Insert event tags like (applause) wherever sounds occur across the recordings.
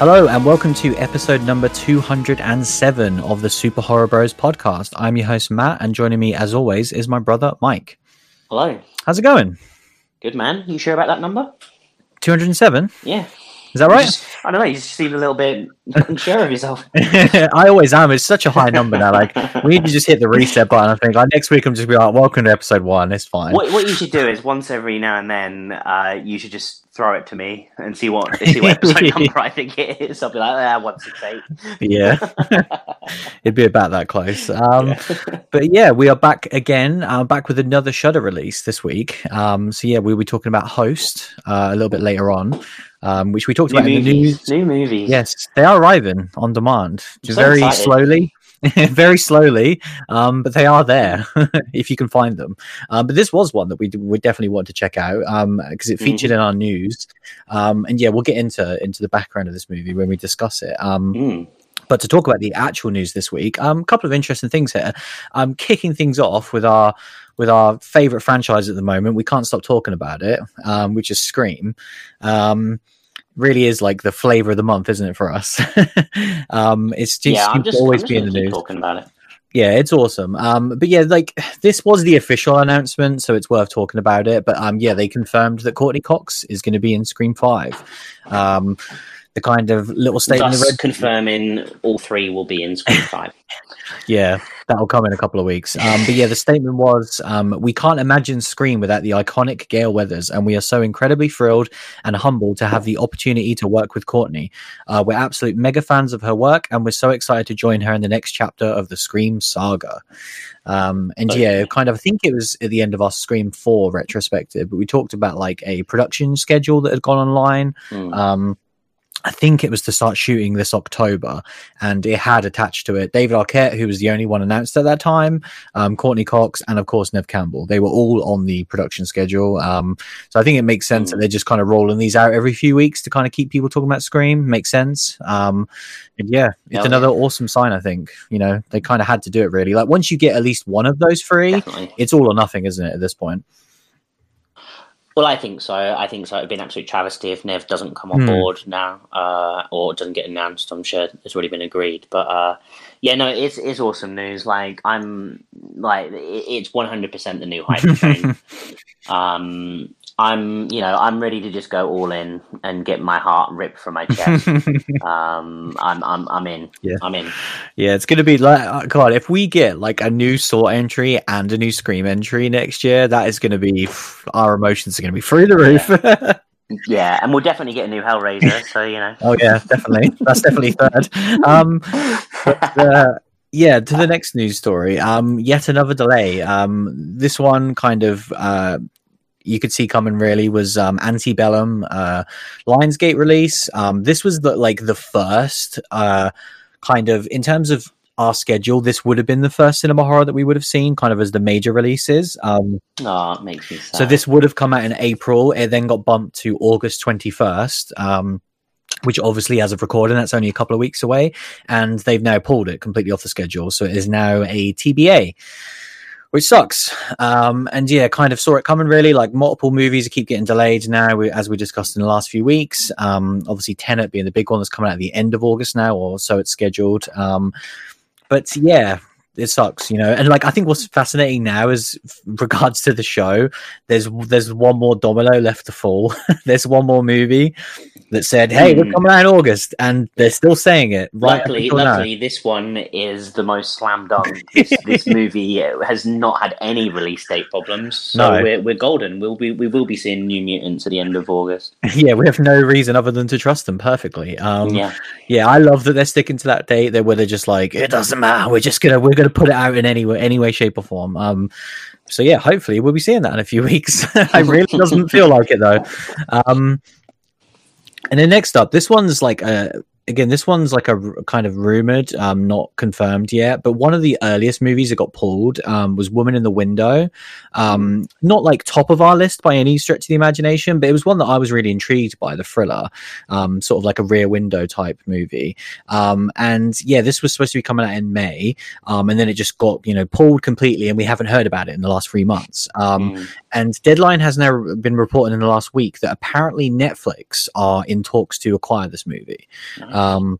Hello, and welcome to episode number 207 of the Super Horror Bros podcast. I'm your host, Matt, and joining me, as always, is my brother, Mike. Hello. How's it going? Good man. You sure about that number? 207? Yeah. Is that right? Just, I don't know. You just seem a little bit unsure of yourself. (laughs) I always am. It's such a high number now. Like, we need to just hit the reset button. I think like, next week I'm just be like, welcome to episode one. It's fine. What, what you should do is once every now and then, uh, you should just throw it to me and see what (laughs) see what episode (laughs) number I think it is. I'll be like, ah, one six eight. Yeah, (laughs) it'd be about that close. Um, Yeah. but yeah, we are back again. Uh, back with another Shudder release this week. Um, so yeah, we'll be talking about Host uh, a little bit later on, um, which we talked New about in the news. New movies. Yes, they are arriving on demand, so very excited. slowly. (laughs) very slowly, um, but they are there (laughs) if you can find them. Um, but this was one that we we definitely want to check out because it featured in our news. Um, and yeah, we'll get into into the background of this movie when we discuss it. Um, Mm. but to talk about the actual news this week, um, a couple of interesting things here. Um, kicking things off with our with our favorite franchise at the moment, we can't stop talking about it, um, which is Scream. Really is like the flavor of the month, isn't it for us? (laughs) um, it's just yeah, I'm just always be in the news. talking about it. Yeah, it's awesome. Um, but yeah, like this was the official announcement, so it's worth talking about it. But um, yeah, they confirmed that Courteney Cox is going to be in Scream Five. Um, the kind of little statement. Thus confirming all three will be in Scream (laughs) Five. Yeah, that'll come in a couple of weeks. Um, but yeah, the statement was um, We can't imagine Scream without the iconic Gale Weathers, and we are so incredibly thrilled and humbled to have the opportunity to work with Courteney. Uh, we're absolute mega fans of her work, and we're so excited to join her in the next chapter of the Scream saga. Um, and yeah, kind of, I think it was at the end of our Scream 4 retrospective, but we talked about like a production schedule that had gone online. Mm. I think it was to start shooting this October, and it had attached to it David Arquette, who was the only one announced at that time, um, Courteney Cox, and of course Neve Campbell. They were all on the production schedule. Um, so I think it makes sense that they're just kind of rolling these out every few weeks to kind of keep people talking about Scream. Makes sense. Um, and yeah, it's Yeah. another awesome sign. I think you know they kind of had to do it really. Like once you get at least one of those three, Definitely. it's all or nothing, isn't it? At this point. Well, I think so. I think so. It'd be an absolute travesty if Neve doesn't come on Hmm. board now, uh, or doesn't get announced. I'm sure it's already been agreed. But uh, yeah, no, it's it's awesome news. Like I'm like it's 100 percent the new hype train. (laughs) um, I'm you know I'm ready to just go all in and get my heart ripped from my chest. (laughs) um, I'm I'm I'm in. Yeah. I'm in. Yeah, it's gonna be like uh, God. If we get like a new Saw entry and a new Scream entry next year, that is gonna be our emotions are gonna be through the roof. (laughs) Yeah, and we'll definitely get a new Hellraiser. So you know. oh yeah, definitely. That's definitely third. (laughs) Um, but, uh, yeah, to the next news story. Um, yet another delay. Um, this one kind of uh, you could see coming really was um, Antebellum uh, Lionsgate release. Um, this was the like the first uh, kind of in terms of our schedule. This would have been the first cinema horror that we would have seen, kind of as the major releases. Um, oh, it makes me sad. so this would have come out in April. It then got bumped to August 21st, um, which obviously, as of recording, that's only a couple of weeks away. And they've now pulled it completely off the schedule. So it is now a TBA, which sucks. Um, and yeah, kind of saw it coming really. Like multiple movies keep getting delayed now, as we discussed in the last few weeks. Um, obviously, Tenet being the big one that's coming out at the end of August now, or so it's scheduled. Um, but yeah, it sucks, you know. And like, I think what's fascinating now is (laughs) regards to the show. There's there's one more domino left to fall. (laughs) there's one more movie that said, "Hey, we're Hmm. coming out in August," and they're still saying it. Right? up luckily, now. luckily, this one is the most slam dunk. This, this (laughs) movie has not had any release date problems, so No. we're, we're golden. We'll be we will be seeing New Mutants at the end of August. yeah, we have no reason other than to trust them perfectly. Um, yeah, yeah, I love that they're sticking to that date. They're where they're just like, it doesn't matter. We're just gonna we're gonna put it out in any way, any way, shape, or form. Um, so yeah, hopefully we'll be seeing that in a few (laughs) weeks. (laughs) it really doesn't feel like it though. Um, and then next up, this one's like a again, this one's like a r- kind of rumored, um, not confirmed yet. But one of the earliest movies that got pulled um, was Woman in the Window. Um, not like top of our list by any stretch of the imagination, but it was one that I was really intrigued by the thriller, um, sort of like a Rear Window type movie. Um, and yeah, this was supposed to be coming out in May, um, and then it just got you know pulled completely, and we haven't heard about it in the last three months. Um, Mm. and Deadline has now been reporting in the last week that apparently Netflix are in talks to acquire this movie. Um,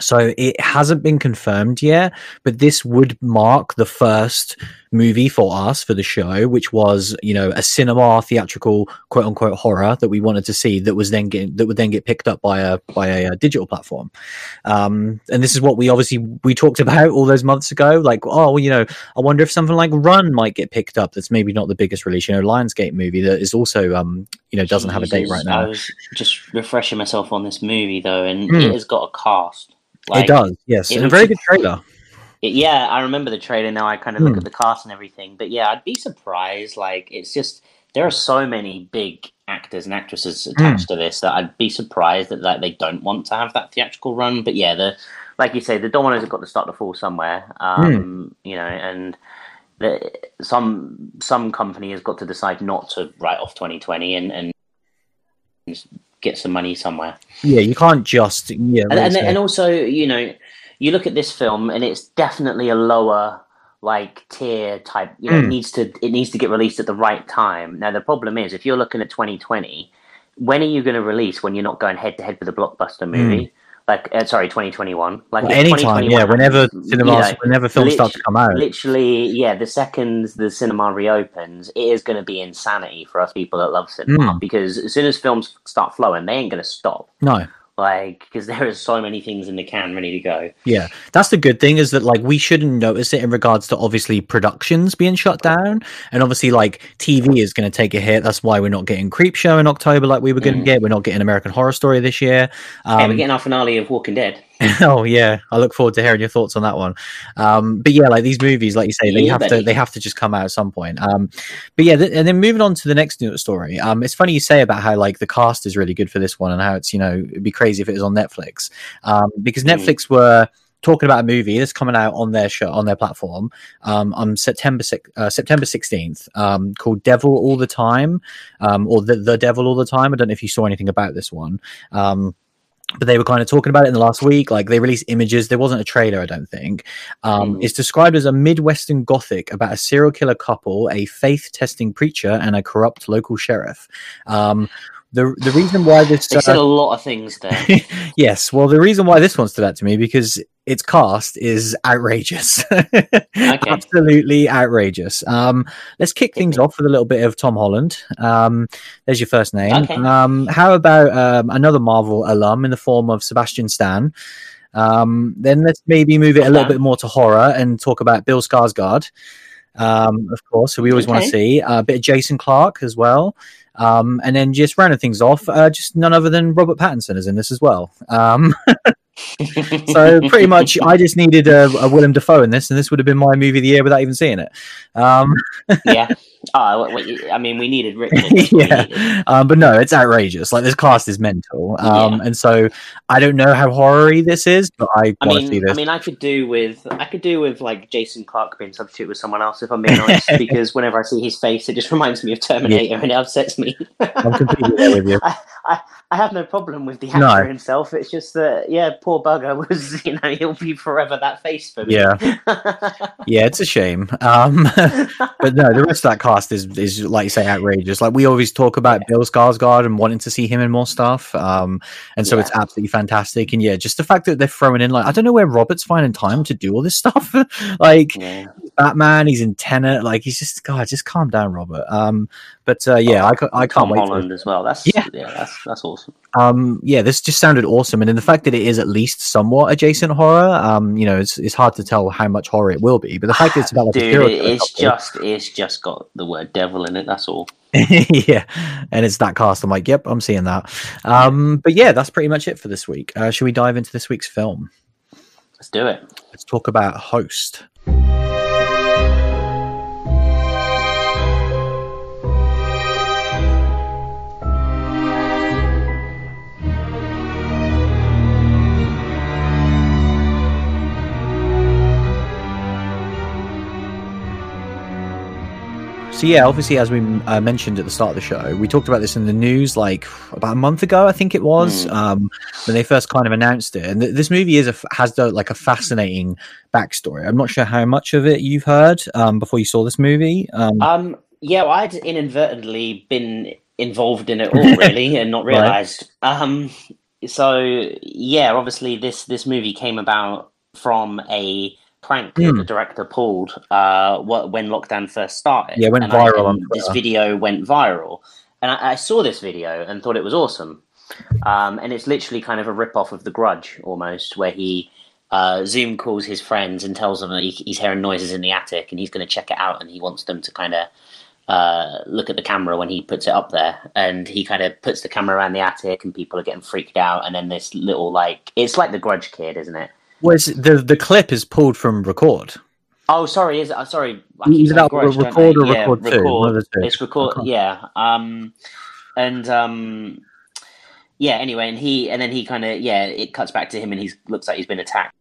so it hasn't been confirmed yet, but this would mark the first movie for us for the show, which was you know a cinema theatrical quote unquote horror that we wanted to see that was then get that would then get picked up by a by a, uh digital platform. Um, and this is what we obviously we talked about all those months ago. Like, oh, well, you know, I wonder if something like Run might get picked up. That's maybe not the biggest release. You know, Lionsgate movie that is also um you know doesn't have a date right now. I was just refreshing myself on this movie though, and Hmm. it has got a cast. It does, yes, it and a very good trailer. It- yeah, I remember the trailer now. I kind of look Hmm. at the cast and everything, but yeah, I'd be surprised. Like, it's just there are so many big actors and actresses attached to this that I'd be surprised that like they don't want to have that theatrical run. But yeah, the like you say, the dominoes have got to start to fall somewhere. Um, You know, and the, some some company has got to decide not to write off 2020 and and get some money somewhere. Yeah, you can't just yeah. and, and, and also you know you look at this film and it's definitely a lower like tier type you know it Mm. needs to it needs to get released at the right time now the problem is if you're looking at 2020 when are you going to release when you're not going head to head with a blockbuster movie like uh, sorry 2021 like Well, anytime, yeah. Whenever happens, you know, whenever films start to come out, literally yeah the second the cinema reopens it is going to be insanity for us people that love cinema Mm. because as soon as films start flowing they ain't going to stop no, like because there is so many things in the can ready to go yeah. That's the good thing is that like we shouldn't notice it in regards to obviously productions being shut down, and obviously like TV is going to take a hit. That's why we're not getting Creepshow in October like we were going to Mm. get. We're not getting American Horror Story this year. hey, we're Um, getting our finale of walking dead (laughs) oh yeah, I look forward to hearing your thoughts on that one. Um, but yeah, like these movies, like you say, they Yeah, have to they have to just come out at some point. Um, but yeah, th- and then moving on to the next news story. Um, it's funny you say about how like the cast is really good for this one and how it's you know it'd be crazy if it was on Netflix. Um, because Mm. Netflix were talking about a movie that's coming out on their show on their platform um, on September uh, September sixteenth um, called Devil All the Time um, or the the Devil All the Time. I don't know if you saw anything about this one. Um, but they were kind of talking about it in the last week. Like they released images. There wasn't a trailer, I don't think. Um, Mm. It's described as a Midwestern Gothic about a serial killer couple, a faith testing preacher, and a corrupt local sheriff. Um, the the reason why this they said uh, a lot of things there (laughs) yes, well, the reason why this one stood out to me because its cast is outrageous, (laughs) absolutely outrageous. Um, let's kick things off with a little bit of Tom Holland. Um, there's your first name. Okay. Um, how about um, another Marvel alum in the form of Sebastian Stan? Um, then let's maybe move it a little bit more to horror and talk about Bill Skarsgård. Um, of course, so we always want to see uh, a bit of Jason Clarke as well. Um, and then just rounding things off, uh, just none other than Robert Pattinson is in this as well. Um, (laughs) so pretty much, (laughs) I just needed a, a Willem Dafoe in this, and this would have been my movie of the year without even seeing it. Um, yeah (laughs) oh, i mean we needed richard (laughs) needed. yeah, um, but no, it's outrageous. Like this cast is mental, um, Yeah. and so I don't know how horror-y this is, but I, I want to see mean, this. I mean, I could do with I could do with like Jason Clarke being substituted with someone else if I'm being honest, (laughs) because whenever I see his face, it just reminds me of Terminator and it upsets me. I'm completely there with you. (laughs) I, I, I have no problem with the actor No. himself. It's just that, yeah, poor bugger was, you know, he'll be forever that face for me. Yeah. Yeah, it's a shame. Um, but no, the rest of that cast is is like you say outrageous. Like we always talk about Bill Skarsgård and wanting to see him in more stuff. Um, and so Yeah. it's absolutely fantastic. And yeah, just the fact that they're throwing in like I don't know where Robert's finding time to do all this stuff. (laughs) like yeah. Batman, he's in Tenet. Like he's just God, just calm down, Robert. Um, but uh, yeah, I, I can't Tom wait. For Holland as well. That's Yeah. yeah, that's that's awesome. um yeah this just sounded awesome and then the fact that it is at least somewhat adjacent horror um you know it's, it's hard to tell how much horror it will be but the fact that it's about like a Dude, it's just it's just got the word devil in it. That's all. (laughs) yeah and it's that cast i'm like yep i'm seeing that um but yeah that's pretty much it for this week uh should we dive into this week's film Let's do it. let's talk about host so yeah, obviously, as we uh, mentioned at the start of the show, we talked about this in the news like about a month ago, I think it was, mm. um, when they first kind of announced it. And th- this movie is a, has the, like a fascinating backstory. I'm not sure how much of it you've heard um, before you saw this movie. Um, um yeah, well, I'd inadvertently been involved in it (laughs) all really, and not realized. Right. Um, so yeah, obviously this this movie came about from a prank mm. that the hmm. director pulled uh, when lockdown first started. Yeah, went and viral. I, this video went viral, and I, I, saw this video and thought it was awesome. Um, and it's literally kind of a rip off of The Grudge, almost, where he uh, Zoom calls his friends and tells them that he, he's hearing noises in the attic and he's going to check it out, and he wants them to kind of uh, look at the camera when he puts it up there, and he kind of puts the camera around the attic, and people are getting freaked out, and then this little like it's like the Grudge kid, isn't it? Was the the clip is pulled from record? Oh, sorry. Is uh, sorry. Is that record or yeah, record, record two? It's record. Okay. Yeah. Um, and um, yeah. Anyway, and he and then he kind of yeah, it cuts back to him, and he looks like he's been attacked,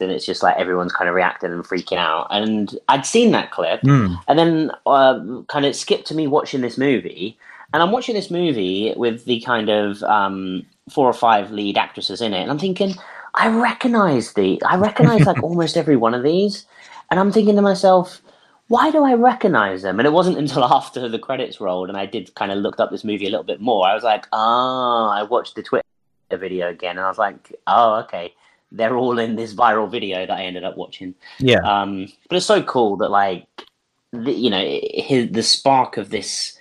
and it's just like everyone's kind of reacting and freaking out. And I'd seen that clip, mm. and then uh, kind of skipped to me watching this movie, and I'm watching this movie with the kind of um, four or five lead actresses in it, and I'm thinking I recognize the I recognize like (laughs) almost every one of these, and I'm thinking to myself, why do I recognize them? And it wasn't until (laughs) after the credits rolled and I did kind of looked up this movie a little bit more. I was like, ah, oh, I watched the Twitter video again, and I was like, oh, okay, they're all in this viral video that I ended up watching. Yeah. Um, but it's so cool that like, the, you know, his, the spark of this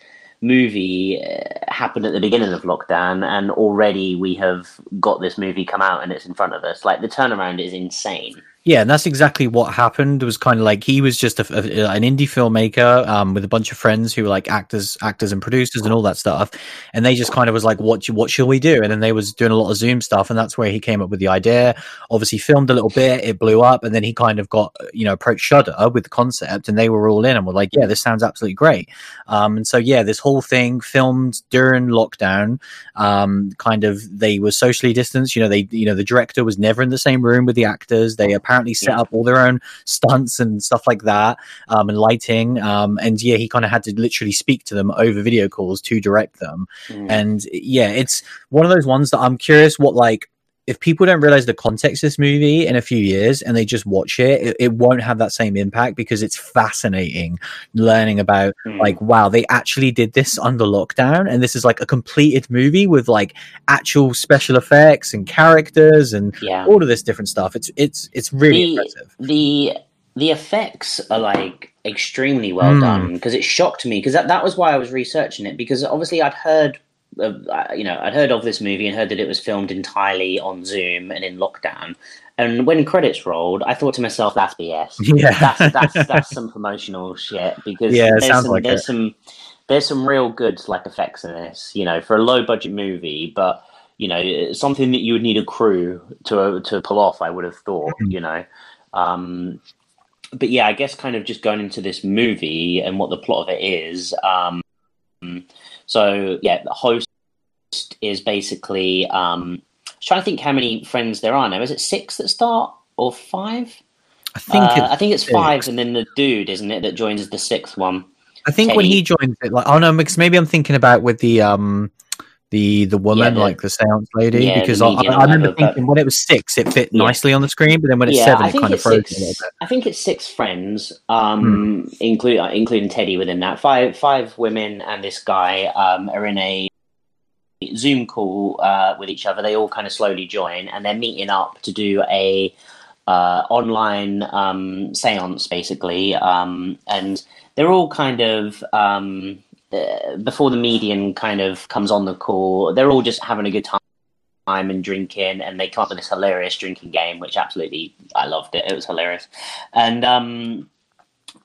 movie uh, happened at the beginning of lockdown, and already we have got this movie come out and it's in front of us. Like the turnaround is insane. Yeah, and that's exactly what happened. It was kind of like he was just a, a, an indie filmmaker um, with a bunch of friends who were like actors, actors and producers and all that stuff. And they just kind of was like, "What what shall we do?" And then they was doing a lot of Zoom stuff, and that's where he came up with the idea. Obviously, filmed a little bit, it blew up, and then he kind of got you know approached Shudder with the concept, and they were all in and were like, "Yeah, this sounds absolutely great." Um, and so yeah, this whole thing filmed during lockdown. Um, kind of they were socially distanced. You know, they you know the director was never in the same room with the actors. They apparently apparently set up all their own stunts and stuff like that, um, and lighting. Um, and yeah, he kind of had to literally speak to them over video calls to direct them. Mm. And yeah, it's one of those ones that I'm curious what like if people don't realize the context of this movie in a few years and they just watch it, it, it won't have that same impact because it's fascinating learning about mm. like, wow, they actually did this under lockdown. And this is like a completed movie with like actual special effects and characters and yeah. all of this different stuff. It's, it's, it's really the, impressive. The, the effects are like extremely well mm. done because it shocked me because that, that was why I was researching it because obviously I'd heard uh, you know, I'd heard of this movie and heard that it was filmed entirely on Zoom and in lockdown. And when credits rolled, I thought to myself, "That's BS. (laughs) Yeah, that's that's, that's some promotional shit." Because yeah, there's, some, like there's some there's some real good like effects in this. You know, for a low budget movie, but you know, something that you would need a crew to to pull off. I would have thought. Mm-hmm. You know. Um, but yeah, I guess kind of just going into this movie and what the plot of it is. Um, so yeah, the host is basically um, trying to think how many friends there are now. Is it six that start or five? I think uh, I think it's six. five, and then the dude, isn't it, that joins the sixth one? I think Teddy. when he joins it, like oh no, because maybe I'm thinking about with the um the the woman, yeah, the, like the seance lady, yeah, because I, I, remember thinking when it was six, it fit yeah. nicely on the screen, but then when it's seven, it kind of froze six, a little bit. I think it's six friends, um, hmm. include uh, including Teddy within that. Five five women and this guy um, are in a Zoom call uh, with each other. They all kind of slowly join, and they're meeting up to do a uh, online um, séance, basically, um, and they're all kind of um, uh, before the median kind of comes on the call, they're all just having a good time time and drinking, and they come up with this hilarious drinking game, which absolutely I loved it. It was hilarious, and um,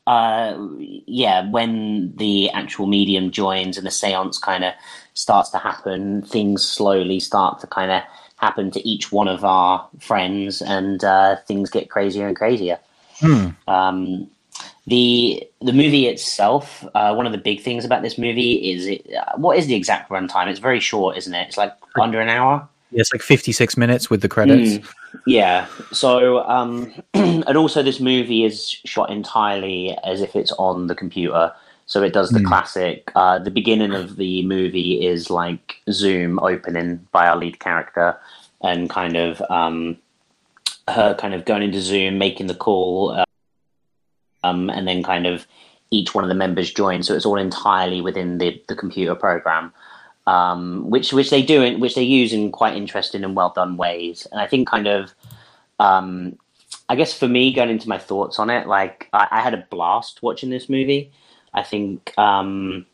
uh, yeah, when the actual medium joins and the seance kind of starts to happen, things slowly start to kind of happen to each one of our friends, and uh, things get crazier and crazier. Hmm. Um, the the movie itself, uh, one of the big things about this movie is it. Uh, what is the exact runtime? It's very short, isn't it? It's like under an hour. Yeah, it's like fifty six minutes with the credits. Mm, yeah. So, um, (clears throat) and also this movie is shot entirely as if it's on the computer. So it does the Mm. classic. Uh, the beginning of the movie is like Zoom opening by our lead character, and kind of um, her kind of going into Zoom, making the call, uh, um, and then kind of each one of the members join. So it's all entirely within the, the computer program, um, which which they do in, which they use in quite interesting and well done ways. And I think kind of, um, I guess for me going into my thoughts on it, like I, I had a blast watching this movie. I think um,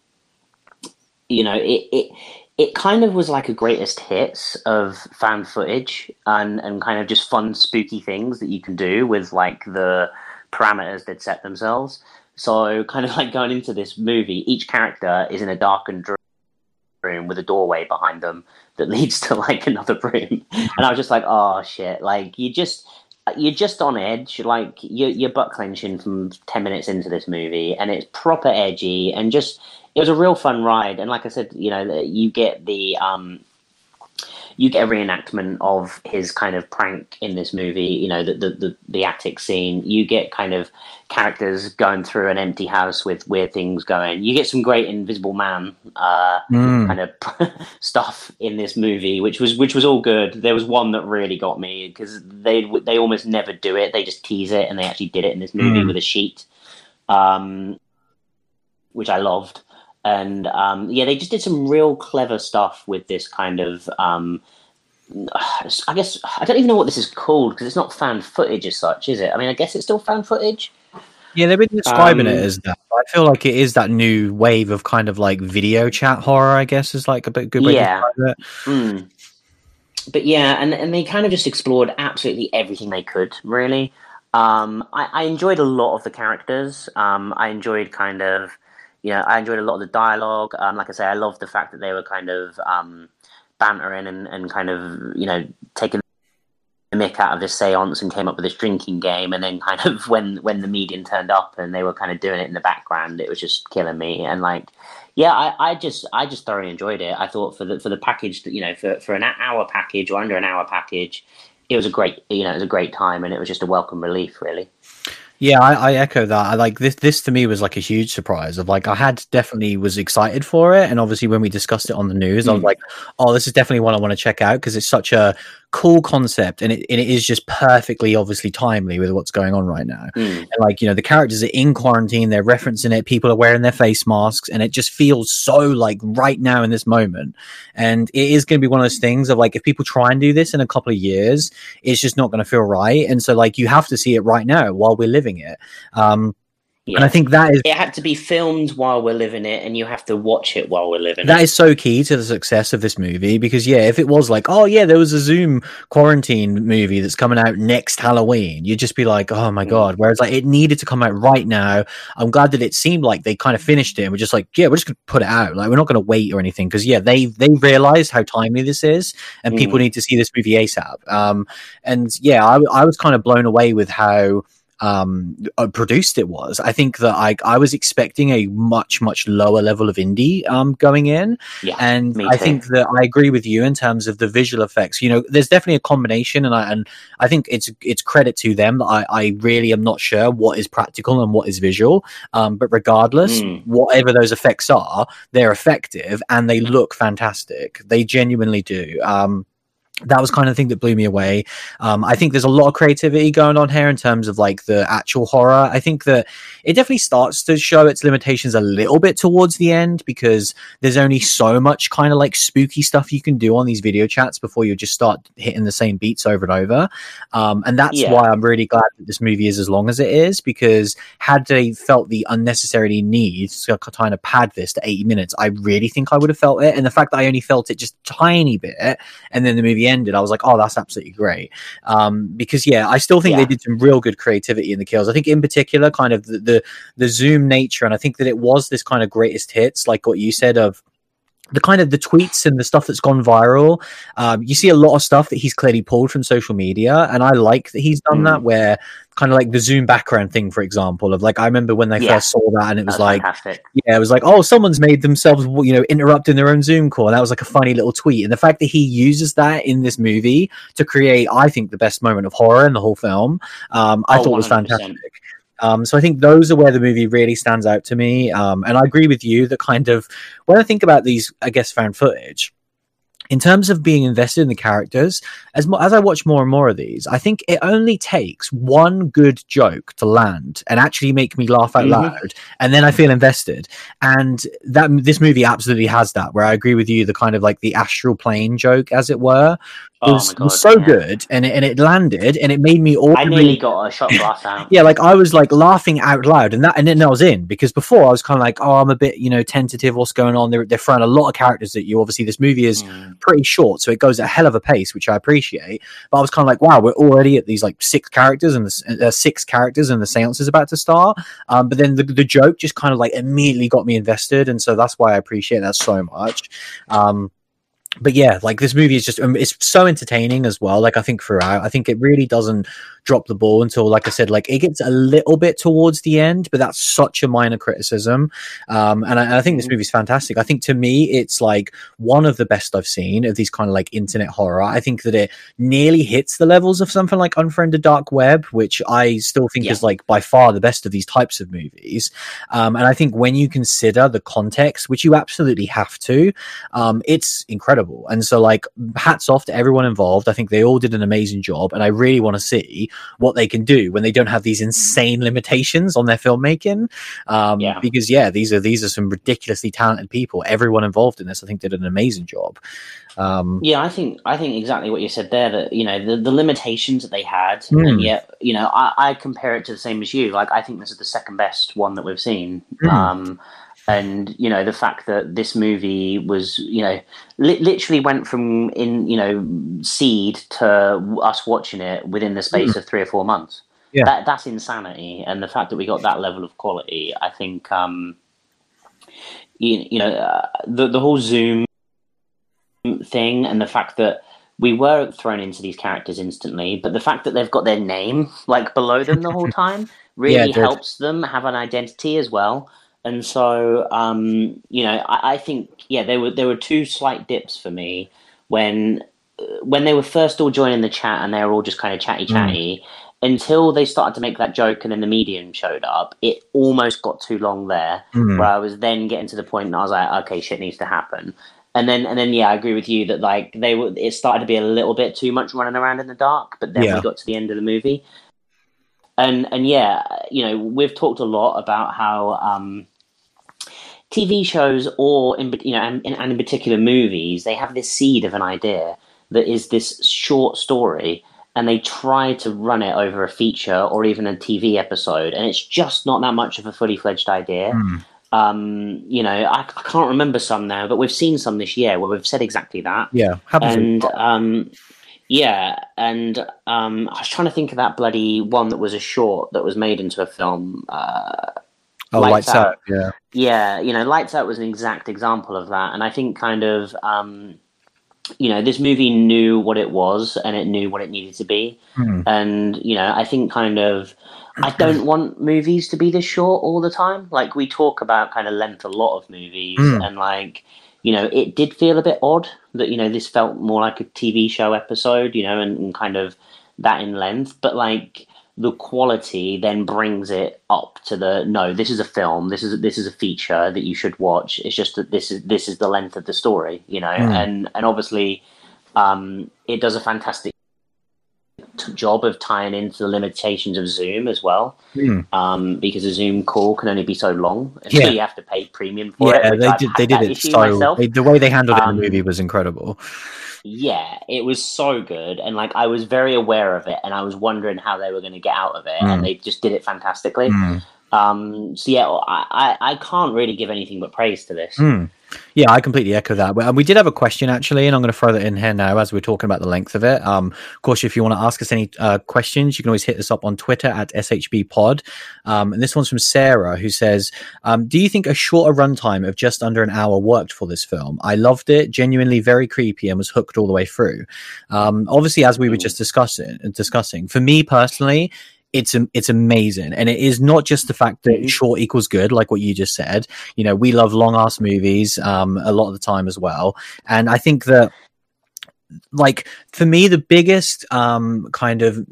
you know it. it it kind of was like a greatest hits of found footage and, and kind of just fun spooky things that you can do with like the parameters they'd set themselves. So kind of like going into this movie, each character is in a darkened room with a doorway behind them that (laughs) leads to like another room. And I was just like, oh shit, like you just you're just on edge, like you're, you're butt clenching from 10 minutes into this movie, and it's proper edgy and just it was a real fun ride. And like I said, you know, you get the um, you get a reenactment of his kind of prank in this movie. You know, the the the, the attic scene. You get kind of characters going through an empty house with weird things going. You get some great Invisible Man uh, Mm. kind of (laughs) stuff in this movie, which was which was all good. There was one that really got me because they they almost never do it. They just tease it, and they actually did it in this movie Mm. with a sheet, um, which I loved. And um, yeah, they just did some real clever stuff with this kind of. Um, I guess I don't even know what this is called because it's not found footage as such, is it? I mean, I guess it's still found footage. Yeah, they've been describing it Um, as that. I feel like it is that new wave of kind of like video chat horror. I guess is like a bit good way Yeah. to describe it. Mm. But yeah, and and they kind of just explored absolutely everything they could. Really, um, I, I enjoyed a lot of the characters. Um, I enjoyed kind of, you know, I enjoyed a lot of the dialogue. Um, like I say, I loved the fact that they were kind of um, bantering and, and kind of, you know, taking the mick out of this seance and came up with this drinking game. And then kind of (laughs) when when the medium turned up and they were kind of doing it in the background, it was just killing me. And like, yeah, I, I just I just thoroughly enjoyed it. I thought for the for the package that you know for for an hour package or under an hour package, it was a great you know it was a great time and it was just a welcome relief really. Yeah, I, I echo that. I like this. This to me was like a huge surprise. Of like, I had definitely was excited for it, and obviously when we discussed it on the news, I was Mm. like, "Oh, this is definitely one I want to check out because it's such a cool concept, and it and it is just perfectly, obviously timely with what's going on right now." Mm. And like, you know, the characters are in quarantine, they're referencing it, people are wearing their face masks, and it just feels so like right now in this moment. And it is going to be one of those things of like, if people try and do this in a couple of years, it's just not going to feel right. And so, like, you have to see it right now while we're living it. Um, Yeah. and I think that is it had to be filmed while we're living it, and you have to watch it while we're living that it. is so key to the success of this movie because yeah, if it was like, oh yeah, there was a Zoom quarantine movie that's coming out next Halloween, you'd just be like, oh my Mm. god. Whereas like it needed to come out right now. I'm glad that it seemed like they kind of finished it. and We're just like, yeah, we're just gonna put it out. Like we're not gonna wait or anything because yeah, they they realized how timely this is and people Mm. need to see this movie ASAP. Um, and yeah, I, I was kind of blown away with how um uh, produced it was. I think that i i was expecting a much much lower level of indie um going in. Yeah, and i too. think that i agree with you in terms of the visual effects. You know there's definitely a combination and i and i think it's it's credit to them that i i really am not sure what is practical and what is visual. Um but regardless Mm. whatever those effects are they're effective and they look fantastic. They genuinely do. Um that was kind of the thing that blew me away. Um, I think there's a lot of creativity going on here in terms of like the actual horror. I think that it definitely starts to show its limitations a little bit towards the end because there's only so much kind of like spooky stuff you can do on these video chats before you just start hitting the same beats over and over. Um, and that's Yeah. why I'm really glad that this movie is as long as it is because had they felt the unnecessary need to kind of pad this to 80 minutes, I really think I would have felt it. And the fact that I only felt it just tiny bit and then the movie ended, I was like, oh, that's absolutely great. Um, because yeah, I still think Yeah. they did some real good creativity in the kills. I think in particular, kind of the, the the zoom nature, and I think that it was this kind of greatest hits, like what you said of the kind of the tweets and the stuff that's gone viral. Um, you see a lot of stuff that he's clearly pulled from social media, and I like that he's done Mm. that. Where kind of like the zoom background thing, for example, of like I remember when they Yeah. first saw that, and it was That's like fantastic. yeah, it was like, oh, someone's made themselves, you know, interrupting their own Zoom call. And that was like a funny little tweet. And the fact that he uses that in this movie to create, I think, the best moment of horror in the whole film, um, I Oh, thought was 100%. fantastic. Um, so I think those are where the movie really stands out to me. Um, and I agree with you that kind of when I think about these, I guess, found footage, in terms of being invested in the characters, as mo- as I watch more and more of these, I think it only takes one good joke to land and actually make me laugh out Mhm. loud, and then I feel invested. And that this movie absolutely has that. Where I agree with you, the kind of like the astral plane joke, as it were, was, my god, was so yeah. good, and it, and it landed, and it made me all I nearly got a shot glass (laughs) out. yeah, like I was like laughing out loud, and that, and then I was in because before I was kind of like, oh, I'm a bit, you know, tentative. What's going on? They're they're throwing a lot of characters at you. Obviously, this movie is Mm. pretty short, so it goes at a hell of a pace, which I appreciate. But I was kind of like, wow, we're already at these like six characters, and the uh, six characters, and the seance is about to start. Um, but then the the joke just kind of like immediately got me invested, and so that's why I appreciate that so much. Um, but yeah, like this movie is just um, it's so entertaining as well. Like I think throughout, I think it really doesn't drop the ball until, like I said, like it gets a little bit towards the end, but that's such a minor criticism. Um, and I, I think this Mhm. movie's fantastic. I think to me, it's like one of the best I've seen of these kind of like internet horror. I think that it nearly hits the levels of something like Unfriended Dark Web, which I still think Yeah. is like by far the best of these types of movies. Um, and I think when you consider the context, which you absolutely have to, um, it's incredible. And so, like, hats off to everyone involved. I think they all did an amazing job, and I really want to see what they can do when they don't have these insane limitations on their filmmaking. Um, Yeah. Because yeah, these are these are some ridiculously talented people. Everyone involved in this, I think, did an amazing job. Um, Yeah, I think I think exactly what you said there. That you know the, the limitations that they had, Mm. and yet you know I, I compare it to the same as you. Like I think this is the second best one that we've seen. Mm. Um, and you know the fact that this movie was you know li- literally went from in you know seed to us watching it within the space of three or four months. Yeah. That that's insanity, and the fact that we got that level of quality, I think. Um, you, you know uh, the the whole Zoom thing and the fact that we were thrown into these characters instantly, but the fact that they've got their name like below them the whole (laughs) time really Yeah, helps them have an identity as well. And so, um, you know, I, I think yeah, there were there were two slight dips for me when uh, when they were first all joining the chat and they were all just kind of chatty Mm. chatty. Until they started to make that joke and then the medium showed up, it almost got too long there mm, where I was then getting to the point and I was like, okay, shit needs to happen. And then, and then, yeah, I agree with you that like they were, it started to be a little bit too much running around in the dark. But then Yeah. we got to the end of the movie, and and yeah, you know, we've talked a lot about how um, TV shows or in you know, and, and in particular movies, they have this seed of an idea that is this short story. And they try to run it over a feature or even a TV episode, and it's just not that much of a fully fledged idea mm. um, you know, I, I can't remember some now, but we've seen some this year where we've said exactly that. yeah. And um, yeah, and um, I was trying to think of that bloody one that was a short that was made into a film. Uh, oh, Lights lights Out. out. Yeah, yeah, you know, Lights Out was an exact example of that, and I think kind of. Um, you know, this movie knew what it was and it knew what it needed to be. Mm. And, you know, I think kind of I don't want movies to be this short all the time. Like we talk about kind of length a lot of movies Mm. and like you know, it did feel a bit odd that, you know, this felt more like a TV show episode, you know, and, and kind of that in length. But like the quality then brings it up to the no, this is a film, this is this is a feature that you should watch. It's just that this is this is the length of the story, you know, Mm. and and obviously um, it does a fantastic t- job of tying into the limitations of Zoom as well, Mm. um, because a Zoom call can only be so long, so Yeah. you have to pay premium for it. yeah, they did. They did it so. They, the way they handled it in Um, the movie was incredible. Yeah, it was so good, and like I was very aware of it, and I was wondering how they were going to get out of it, Mm. and they just did it fantastically. Mm. Um, so yeah, I, I I can't really give anything but praise to this. Mm. Yeah, I completely echo that. And we did have a question actually, and I'm going to throw that in here now as we're talking about the length of it. Um, of course, if you want to ask us any uh, questions, you can always hit us up on Twitter at SHB Pod. Um, and this one's from Sarah, who says, um, "Do you think a shorter runtime of just under an hour worked for this film? I loved it, genuinely very creepy, and was hooked all the way through. Um, obviously, as we were just discussing, discussing, for me personally." It's it's amazing, and it is not just the fact that Mhm. short equals good, like what you just said. You know we love long ass movies um a lot of the time as well. And i think that like for me the biggest um kind of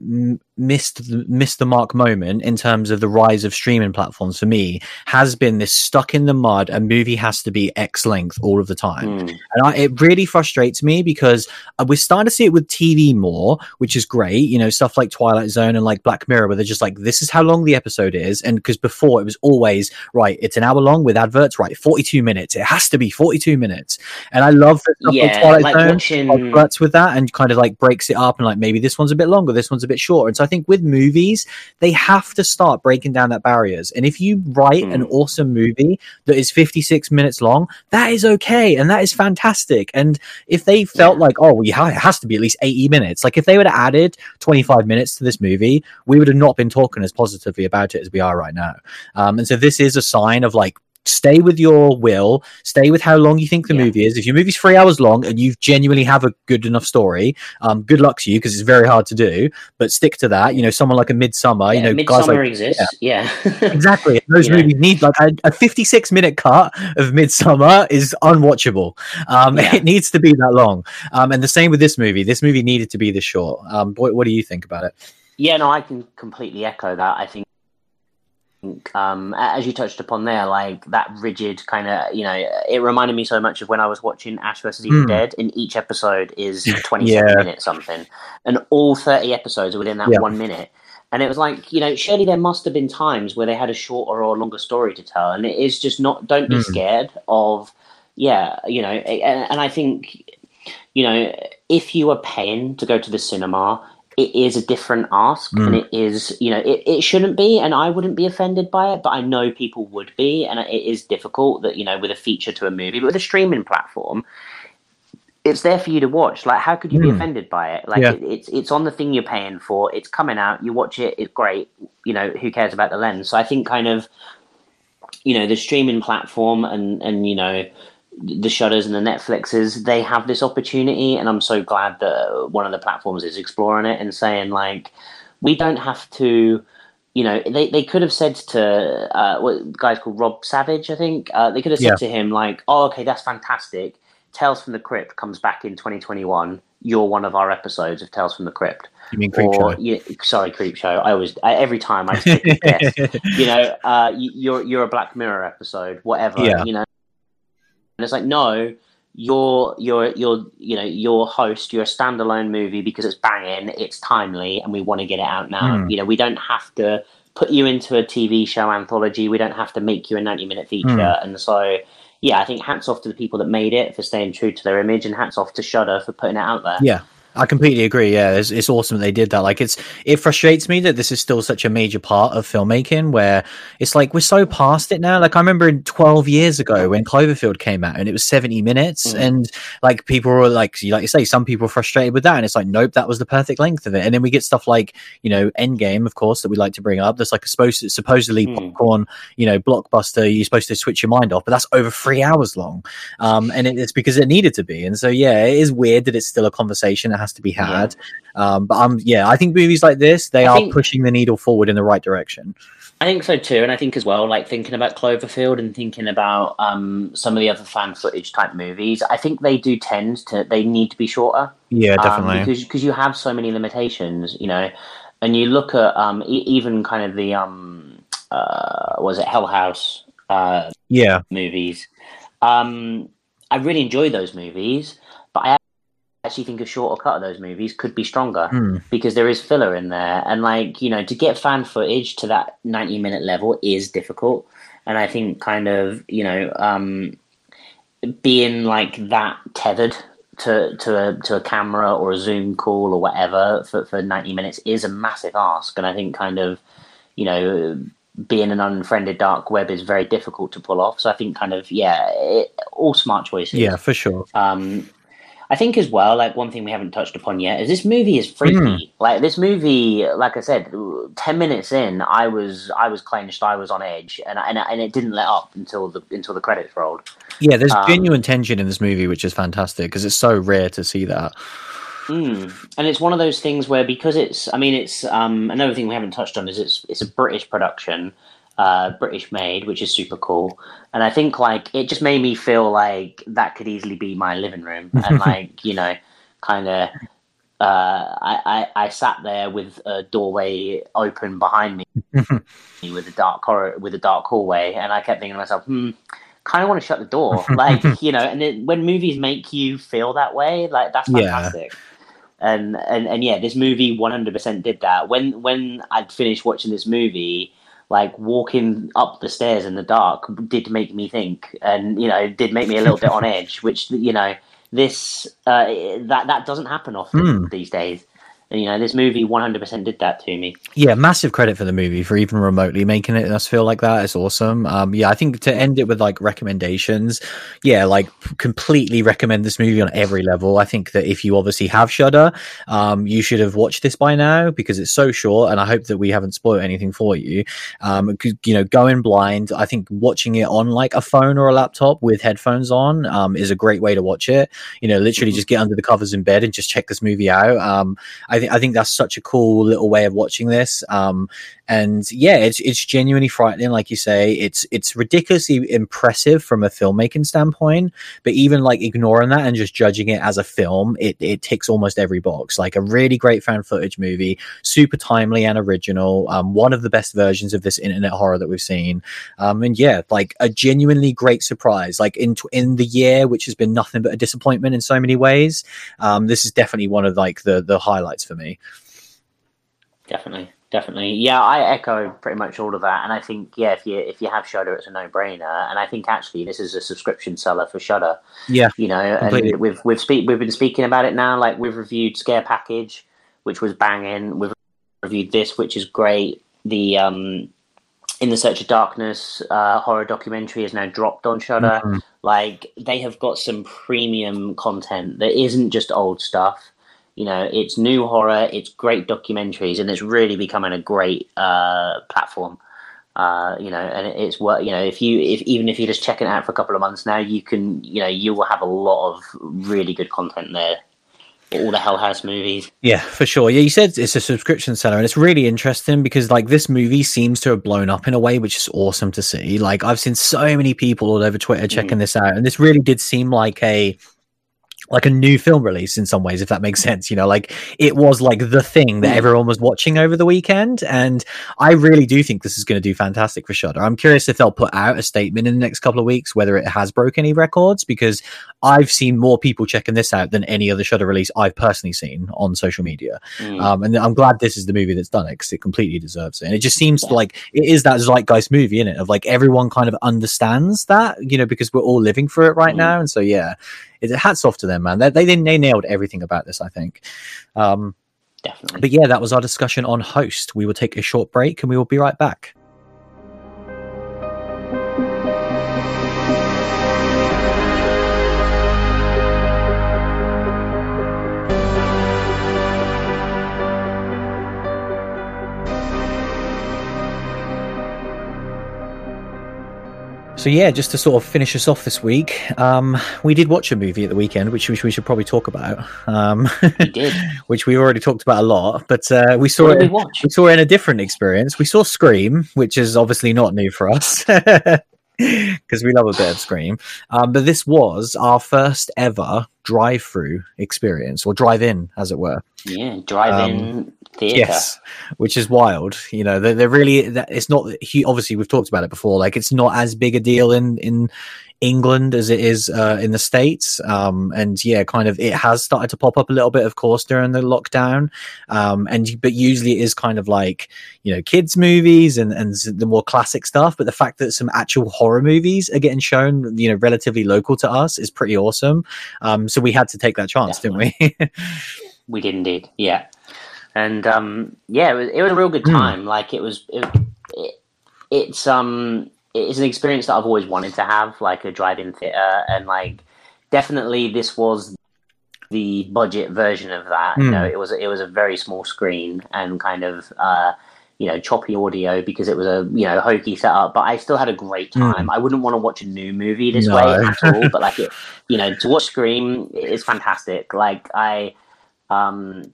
missed missed the mark moment in terms of the rise of streaming platforms for me has been this stuck in the mud a movie has to be x length all of the time Mm. and I, it really frustrates me because uh, we're starting to see it with TV more, which is great. You know, stuff like Twilight Zone and like Black Mirror, where they're just like, this is how long the episode is. And because before it was always, right, it's an hour long with adverts, right, 42 minutes. It has to be 42 minutes. And I love that Yeah, Twilight like Zone watching. With that and kind of like breaks it up and like maybe this one's a bit longer, this one's a bit shorter. And so I think with movies, they have to start breaking down that barriers. And if you write an Mm. awesome movie that is 56 minutes long, that is okay and that is fantastic. And if they felt Yeah. like, oh, well, yeah, it has to be at least 80 minutes, like if they would have added 25 minutes to this movie, we would have not been talking as positively about it as we are right now. Um, and so this is a sign of like, stay with your will stay with how long you think the Yeah. movie is if your movie's three hours long and you genuinely have a good enough story um good luck to you because it's very hard to do but stick to that you know someone like a Midsommar yeah, you know Midsommar like exists. Yeah. (laughs) exactly those movies need like a, a 56 minute cut of Midsommar is unwatchable um (laughs) Yeah. it needs to be that long um and the same with this movie this movie needed to be this short um what, what do you think about it Yeah, no, I can completely echo that. I think, um, as you touched upon there, like that rigid kind of, you know, it reminded me so much of when I was watching Ash vs. Evil Hmm. Dead, and each episode is 27 (laughs) Yeah. minutes something, and all 30 episodes are within that Yeah. one minute. And it was like, you know, surely there must have been times where they had a shorter or longer story to tell. And it is just not, don't be Hmm. scared of, yeah, you know, and, and I think, you know, if you are paying to go to the cinema, it is a different ask Mm. and it is you know it, it shouldn't be and i wouldn't be offended by it but i know people would be and it is difficult that you know with a feature to a movie but with a streaming platform it's there for you to watch like how could you be Mm. offended by it like Yeah. it, it's it's on the thing you're paying for it's coming out you watch it it's great you know who cares about the lens so i think kind of you know the streaming platform and and you know the Shudders and the netflixes they have this opportunity and i'm so glad that one of the platforms is exploring it and saying like we don't have to you know they, they could have said to uh what guys called rob savage i think uh, they could have said Yeah. to him like oh okay that's fantastic tales from the crypt comes back in 2021 you're one of our episodes of tales from the crypt you mean creep or yeah, sorry Creepshow i always I, every time i guess (laughs) you know, uh, y- you're you're a Black Mirror episode, whatever. Yeah. You know, it's like no, you're you're you're you know you're host. You're a standalone movie because it's banging, it's timely, and we want to get it out now. Hmm. You know, we don't have to put you into a TV show anthology. We don't have to make you a ninety minute feature. Hmm. And so, yeah, I think hats off to the people that made it for staying true to their image, and hats off to Shudder for putting it out there. Yeah, I completely agree. Yeah, it's, it's awesome that they did that. Like, it's it frustrates me that this is still such a major part of filmmaking, where it's like we're so past it now. Like, I remember in twelve years ago when Cloverfield came out, and it was seventy minutes, Mm. and like people were like, you like you say, some people were frustrated with that, and it's like, nope, that was the perfect length of it. And then we get stuff like you know Endgame, of course, that we like to bring up. That's like a supposed supposedly Mm. popcorn, you know, blockbuster. You're supposed to switch your mind off, but that's over three hours long um, and it, it's because it needed to be. And so, yeah, it is weird that it's still a conversation has to be had. Um, but um, yeah, I think movies like this they I are think- pushing the needle forward in the right direction. I think so too, and I think as well, like thinking about Cloverfield and thinking about um, some of the other found footage type movies, I think they do tend to they need to be shorter. Yeah, um, definitely. because because you have so many limitations, you know, and you look at um, e- even kind of the um, uh, was it Hell House uh, yeah, movies. Um, I really enjoy those movies, actually think a shorter cut of those movies could be stronger Hmm. because there is filler in there, and like you know, to get found footage to that ninety minute level is difficult, and I think kind of you know um, being like that tethered. To, to a to a camera or a Zoom call or whatever for, for ninety minutes is a massive ask, and I think kind of you know being an unfriended dark web is very difficult to pull off. So I think kind of yeah, it, all smart choices. yeah, for sure. Um, I think as well, like one thing we haven't touched upon yet is this movie is freaky. Mm. Like this movie, like I said, ten minutes in, I was I was clenched, I was on edge, and and and it didn't let up until the until the credits rolled. Yeah, there's um, genuine tension in this movie, which is fantastic because it's so rare to see that. Mm. And it's one of those things where because it's, I mean, it's um, another thing we haven't touched on is it's it's a British production, uh, British made, which is super cool. And I think like it just made me feel like that could easily be my living room, (laughs) and like you know, kind of uh, I, I, I sat there with a doorway open behind me (laughs) with a dark corridor, with a dark hallway, and I kept thinking to myself, hmm, kind of want to shut the door, (laughs) like you know. And it, when movies make you feel that way, like that's fantastic. Yeah. And, and and yeah, this movie 100% did that. When when I'd finished watching this movie, like walking up the stairs in the dark did make me think, and you know, did make me a little bit on (laughs) edge. Which you know, this uh, that that doesn't happen often mm. these days you know, this movie 100% did that to me. Yeah, massive credit for the movie for even remotely making it us feel like that. It's awesome. Um, yeah, I think to end it with like recommendations, yeah, like completely recommend this movie on every level. I think that if you obviously have Shudder, um, you should have watched this by now because it's so short, and I hope that we haven't spoiled anything for you. Um, you know, going blind, I think watching it on like a phone or a laptop with headphones on um, is a great way to watch it. You know, literally mm-hmm. just get under the covers in bed and just check this movie out. Um, I think I think that's such a cool little way of watching this. Um, and yeah, it's it's genuinely frightening, like you say. It's it's ridiculously impressive from a filmmaking standpoint, but even like ignoring that and just judging it as a film, it it ticks almost every box. Like a really great found footage movie, super timely and original. Um, one of the best versions of this internet horror that we've seen. Um, and yeah, like a genuinely great surprise. Like in in the year, which has been nothing but a disappointment in so many ways. Um, this is definitely one of like the the highlights for me. Definitely, definitely. Yeah, I echo pretty much all of that, and I think yeah, if you if you have Shudder, it's a no brainer. And I think actually this is a subscription seller for Shudder. Yeah, you know, completely. and we've we've speak we've been speaking about it now. Like we've reviewed Scare Package, which was banging. We've reviewed this, which is great. The um, in the Search of Darkness uh, horror documentary is now dropped on Shudder. Mm-hmm. Like they have got some premium content that isn't just old stuff you know, it's new horror, it's great documentaries, and it's really becoming a great uh, platform. Uh, you know, and it's what you know. If you, if even if you're just checking it out for a couple of months now, you can, you know, you will have a lot of really good content there. All the Hell House movies. Yeah, for sure. Yeah, you said it's a subscription seller, and it's really interesting because like this movie seems to have blown up in a way which is awesome to see. Like I've seen so many people all over Twitter checking mm. this out, and this really did seem like a like a new film release in some ways, if that makes sense. You know, like it was like the thing that mm. everyone was watching over the weekend. And I really do think this is going to do fantastic for Shudder. I'm curious if they'll put out a statement in the next couple of weeks, whether it has broken any records, because I've seen more people checking this out than any other Shudder release I've personally seen on social media. Mm. Um, and I'm glad this is the movie that's done it because it completely deserves it. And it just seems yeah. like it is that zeitgeist movie in it of like everyone kind of understands that, you know, because we're all living for it right mm. now. And so, yeah, it, hats off to them, man. They, they, they nailed everything about this, I think. Um, Definitely. But yeah, that was our discussion on Host. We will take a short break and we will be right back. So yeah, just to sort of finish us off this week, um, we did watch a movie at the weekend, which, which we should probably talk about. Um, we did, (laughs) which we already talked about a lot, but uh, we saw it. We, we, saw it in a different experience. We saw Scream, which is obviously not new for us. (laughs) because we love a bit of Scream. Um, but this was our first ever drive-through experience, or drive-in, as it were. Yeah, drive-in um, theater. Yes, which is wild. You know, they're, they're really. It's not. Obviously, we've talked about it before. Like, it's not as big a deal in in England as it is uh, in the States. Um, and yeah, kind of it has started to pop up a little bit, of course, during the lockdown. Um, and but usually it is kind of like, you know, kids' movies and, and the more classic stuff. But the fact that some actual horror movies are getting shown, you know, relatively local to us is pretty awesome. Um, so we had to take that chance, Definitely. didn't we? (laughs) we did indeed. Yeah. And um, yeah, it was, it was a real good hmm. time. Mm. Like it was, it, it, it's um it's an experience that I've always wanted to have, like a drive-in theater, and like definitely this was the budget version of that. Mm. You hmm. know, it was it was a very small screen and kind of uh, you know choppy audio because it was a you know hokey setup. But I still had a great hmm. time. Mm. I wouldn't want to watch a new movie this no. way (laughs) at all. But like it, you know, to watch Scream is fantastic. Like I, um,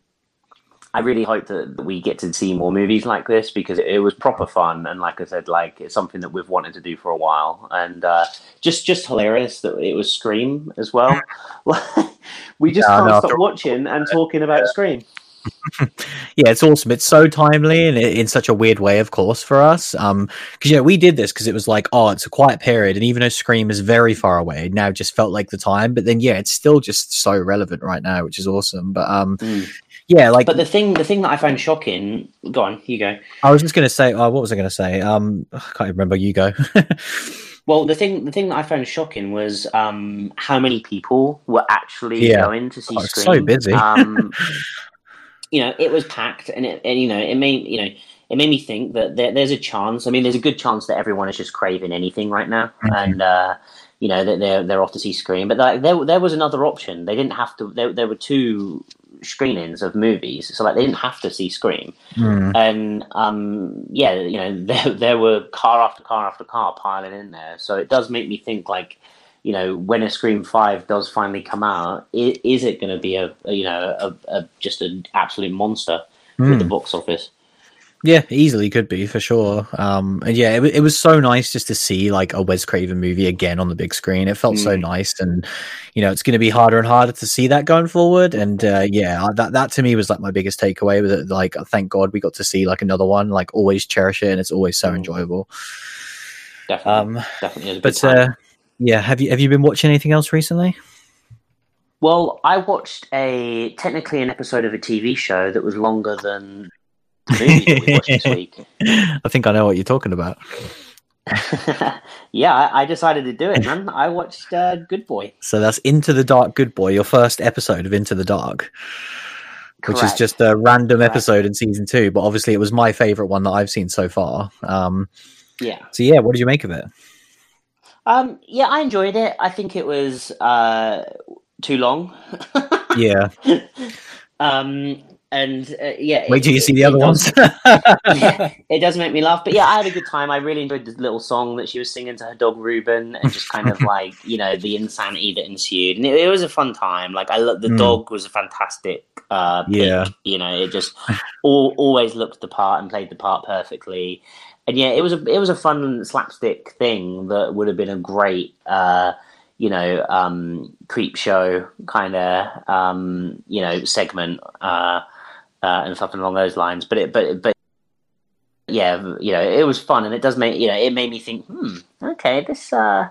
I really hope that we get to see more movies like this because it, was proper fun and like I said, like it's something that we've wanted to do for a while and uh, just just hilarious that it was Scream as well. (laughs) we just yeah, can't stop watching and talking about Scream. (laughs) yeah, it's awesome. It's so timely and in such a weird way, of course, for us. Um, because yeah, we did this because it was like, oh, it's a quiet period, and even though Scream is very far away, now just felt like the time. But then, yeah, it's still just so relevant right now, which is awesome. But um, mm. Yeah, like, but the thing, the thing that I found shocking. Go on, you go. I was just gonna say, oh, what was I gonna say? Um, (sighs) I can't remember. You go. (laughs) Well, the thing the thing that I found shocking was um, how many people were actually yeah. going to see oh, Scream. So busy. um, (laughs) you know, it was packed, and it, and you know, it made you know, it made me think that there, there's a chance. I mean, there's a good chance that everyone is just craving anything right now, mm-hmm. and uh, you know that they're they're off to see Scream. But like, there there was another option. They didn't have to. There, there were two screenings of movies, so like they didn't have to see Scream. Mm. And um, yeah, you know, (laughs) there there were car after car after car piling in there. So it does make me think like you know, when a Scream Five does finally come out, is, is it going to be a, a, you know a, a just an absolute monster mm. with the hmm. box office? Yeah, easily could be for sure. Um, and yeah, it, it, was so nice just to see like a Wes Craven movie again on the big screen. It felt mm. so nice, and you know, it's going to be harder and harder to see that going forward. And uh, yeah, that that to me was like my biggest takeaway. Was it like, thank God we got to see like another one. Like, always cherish it, and it's always so mm. enjoyable. Definitely, um, definitely. but uh, yeah, have you have you been watching anything else recently? Well, I watched a technically an episode of a TV show that was longer than movie we watched this week. I think I know what you're talking about. (laughs) yeah, I, I, decided to do it, man. I watched uh, Good Boy. So that's Into the Dark, Good Boy, your first episode of Into the Dark. Correct. Which is just a random Correct. episode in season two, but obviously it was my favorite one that I've seen so far. Um, yeah. So yeah, what did you make of it? Um, yeah, I enjoyed it. I think it was uh, too long. (laughs) yeah. Um, and uh, yeah. Wait till you see the other does, ones. (laughs) yeah, (laughs) it does make me laugh, but yeah, I had a good time. I really enjoyed the little song that she was singing to her dog Ruben, and just kind of (laughs) like you know the insanity that ensued, and it, it was a fun time. Like I look, the mm. dog was a fantastic. Uh, pick, yeah, you know, it just all, always looked the part and played the part perfectly and yeah, it was a it was a fun slapstick thing that would have been a great uh, you know um, Creepshow kind of um, you know segment uh, uh, and something along those lines. But it but but yeah, you know, it was fun and it does make you know it made me think, hmm, okay, this uh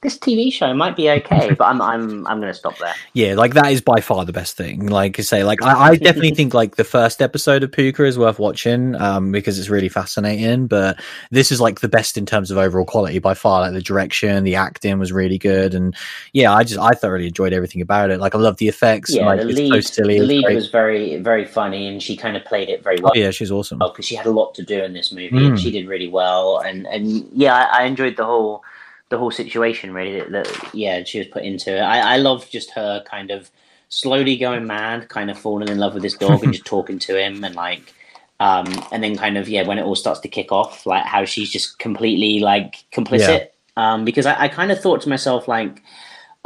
this TV show might be okay, but I'm I'm I'm going to stop there. (laughs) Yeah, like that is by far the best thing. Like I say, like I, I definitely think like the first episode of Pooka is worth watching um, because it's really fascinating. But this is like the best in terms of overall quality by far. Like the direction, the acting was really good, and yeah, I just I thoroughly enjoyed everything about it. Like I love the effects. Yeah, like, the lead, so silly, the lead was very very funny, and she kind of played it very well. Oh, yeah, she's awesome because she had a lot to do in this movie, mm. and she did really well. And and yeah, I, I enjoyed the whole the whole situation really that, that, yeah she was put into it. I, I love just her kind of slowly going mad, kind of falling in love with this dog and just (laughs) talking to him and like um and then kind of yeah when it all starts to kick off like how she's just completely like complicit yeah. um because I, I kind of thought to myself like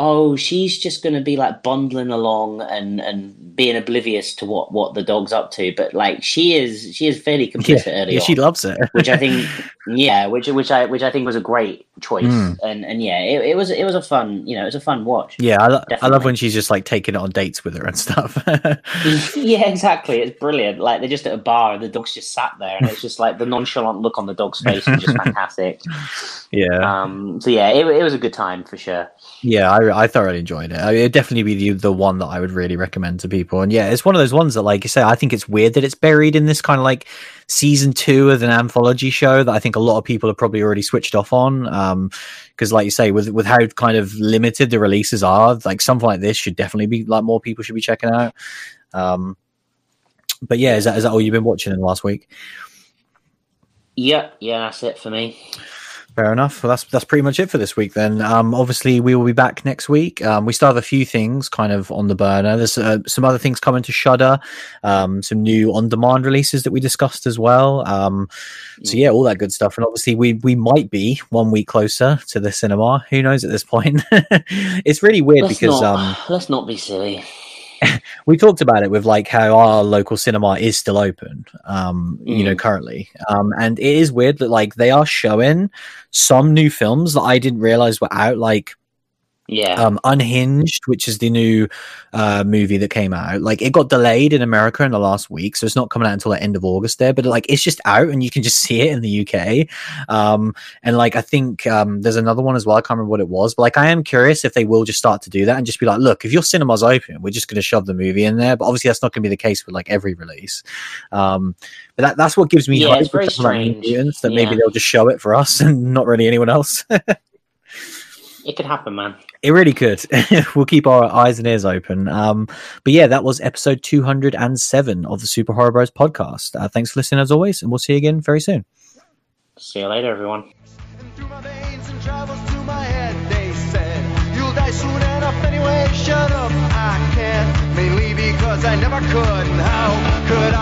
oh, she's just going to be like bundling along and and being oblivious to what what the dog's up to. But like she is, she is fairly complicit yeah, early. Yeah, on, she loves it, which I think, (laughs) yeah, which which I which I think was a great choice. Mm. And and yeah, it, it was it was a fun, you know, it was a fun watch. Yeah, I, lo- I love when she's just like taking it on dates with her and stuff. (laughs) yeah, exactly. It's brilliant. Like they're just at a bar and the dog's just sat there, and it's just like the nonchalant look on the dog's face is just (laughs) fantastic. Yeah. Um. So yeah, it, it was a good time for sure. Yeah, I, I thoroughly enjoyed it. I mean, it'd definitely be the, the one that I would really recommend to people. And yeah, it's one of those ones that, like you say, I think it's weird that it's buried in this kind of like season two of an anthology show that I think a lot of people have probably already switched off on. Um, because like you say, with with how kind of limited the releases are, like something like this should definitely be like more people should be checking out. Um, but yeah, is that is that all you've been watching in the last week? Yeah, yeah, that's it for me. Fair enough. Well, that's that's pretty much it for this week. Then, um, obviously, we will be back next week. Um, we still have a few things kind of on the burner. There's uh, some other things coming to Shudder, um, some new on-demand releases that we discussed as well. Um, so yeah, all that good stuff. And obviously, we we might be one week closer to the cinema. Who knows at this point? (laughs) it's really weird let's because not, um, let's not be silly. (laughs) we talked about it with like how our local cinema is still open um you know Mm. currently um and it is weird that like they are showing some new films that i didn't realize were out like Yeah. um unhinged which is the new uh movie that came out. Like it got delayed in america in the last week so it's not coming out until the end of august there but like it's just out and you can just (laughs) see it in the uk um and like i think um there's another one as well i can't remember what it was but like i am curious if they will just start to do that and just be like look if your cinema's open we're just going to shove the movie in there but obviously that's not going to be the case with like every release. Um but that, that's what gives me Yeah, hope it's very with something like New strange. That maybe they'll just show it for us (laughs) and not really anyone else (laughs) it could happen, man. It really could. (laughs) we'll keep our eyes and ears open. Um, but yeah, that was episode 207 of the Super Horror Bros podcast. Uh, thanks for listening as always, and we'll see you again very soon. See you later, everyone. And through my veins and travels to my head, they said, You'll die soon enough anyway, shut up, I can't. Mainly because I never could, and how could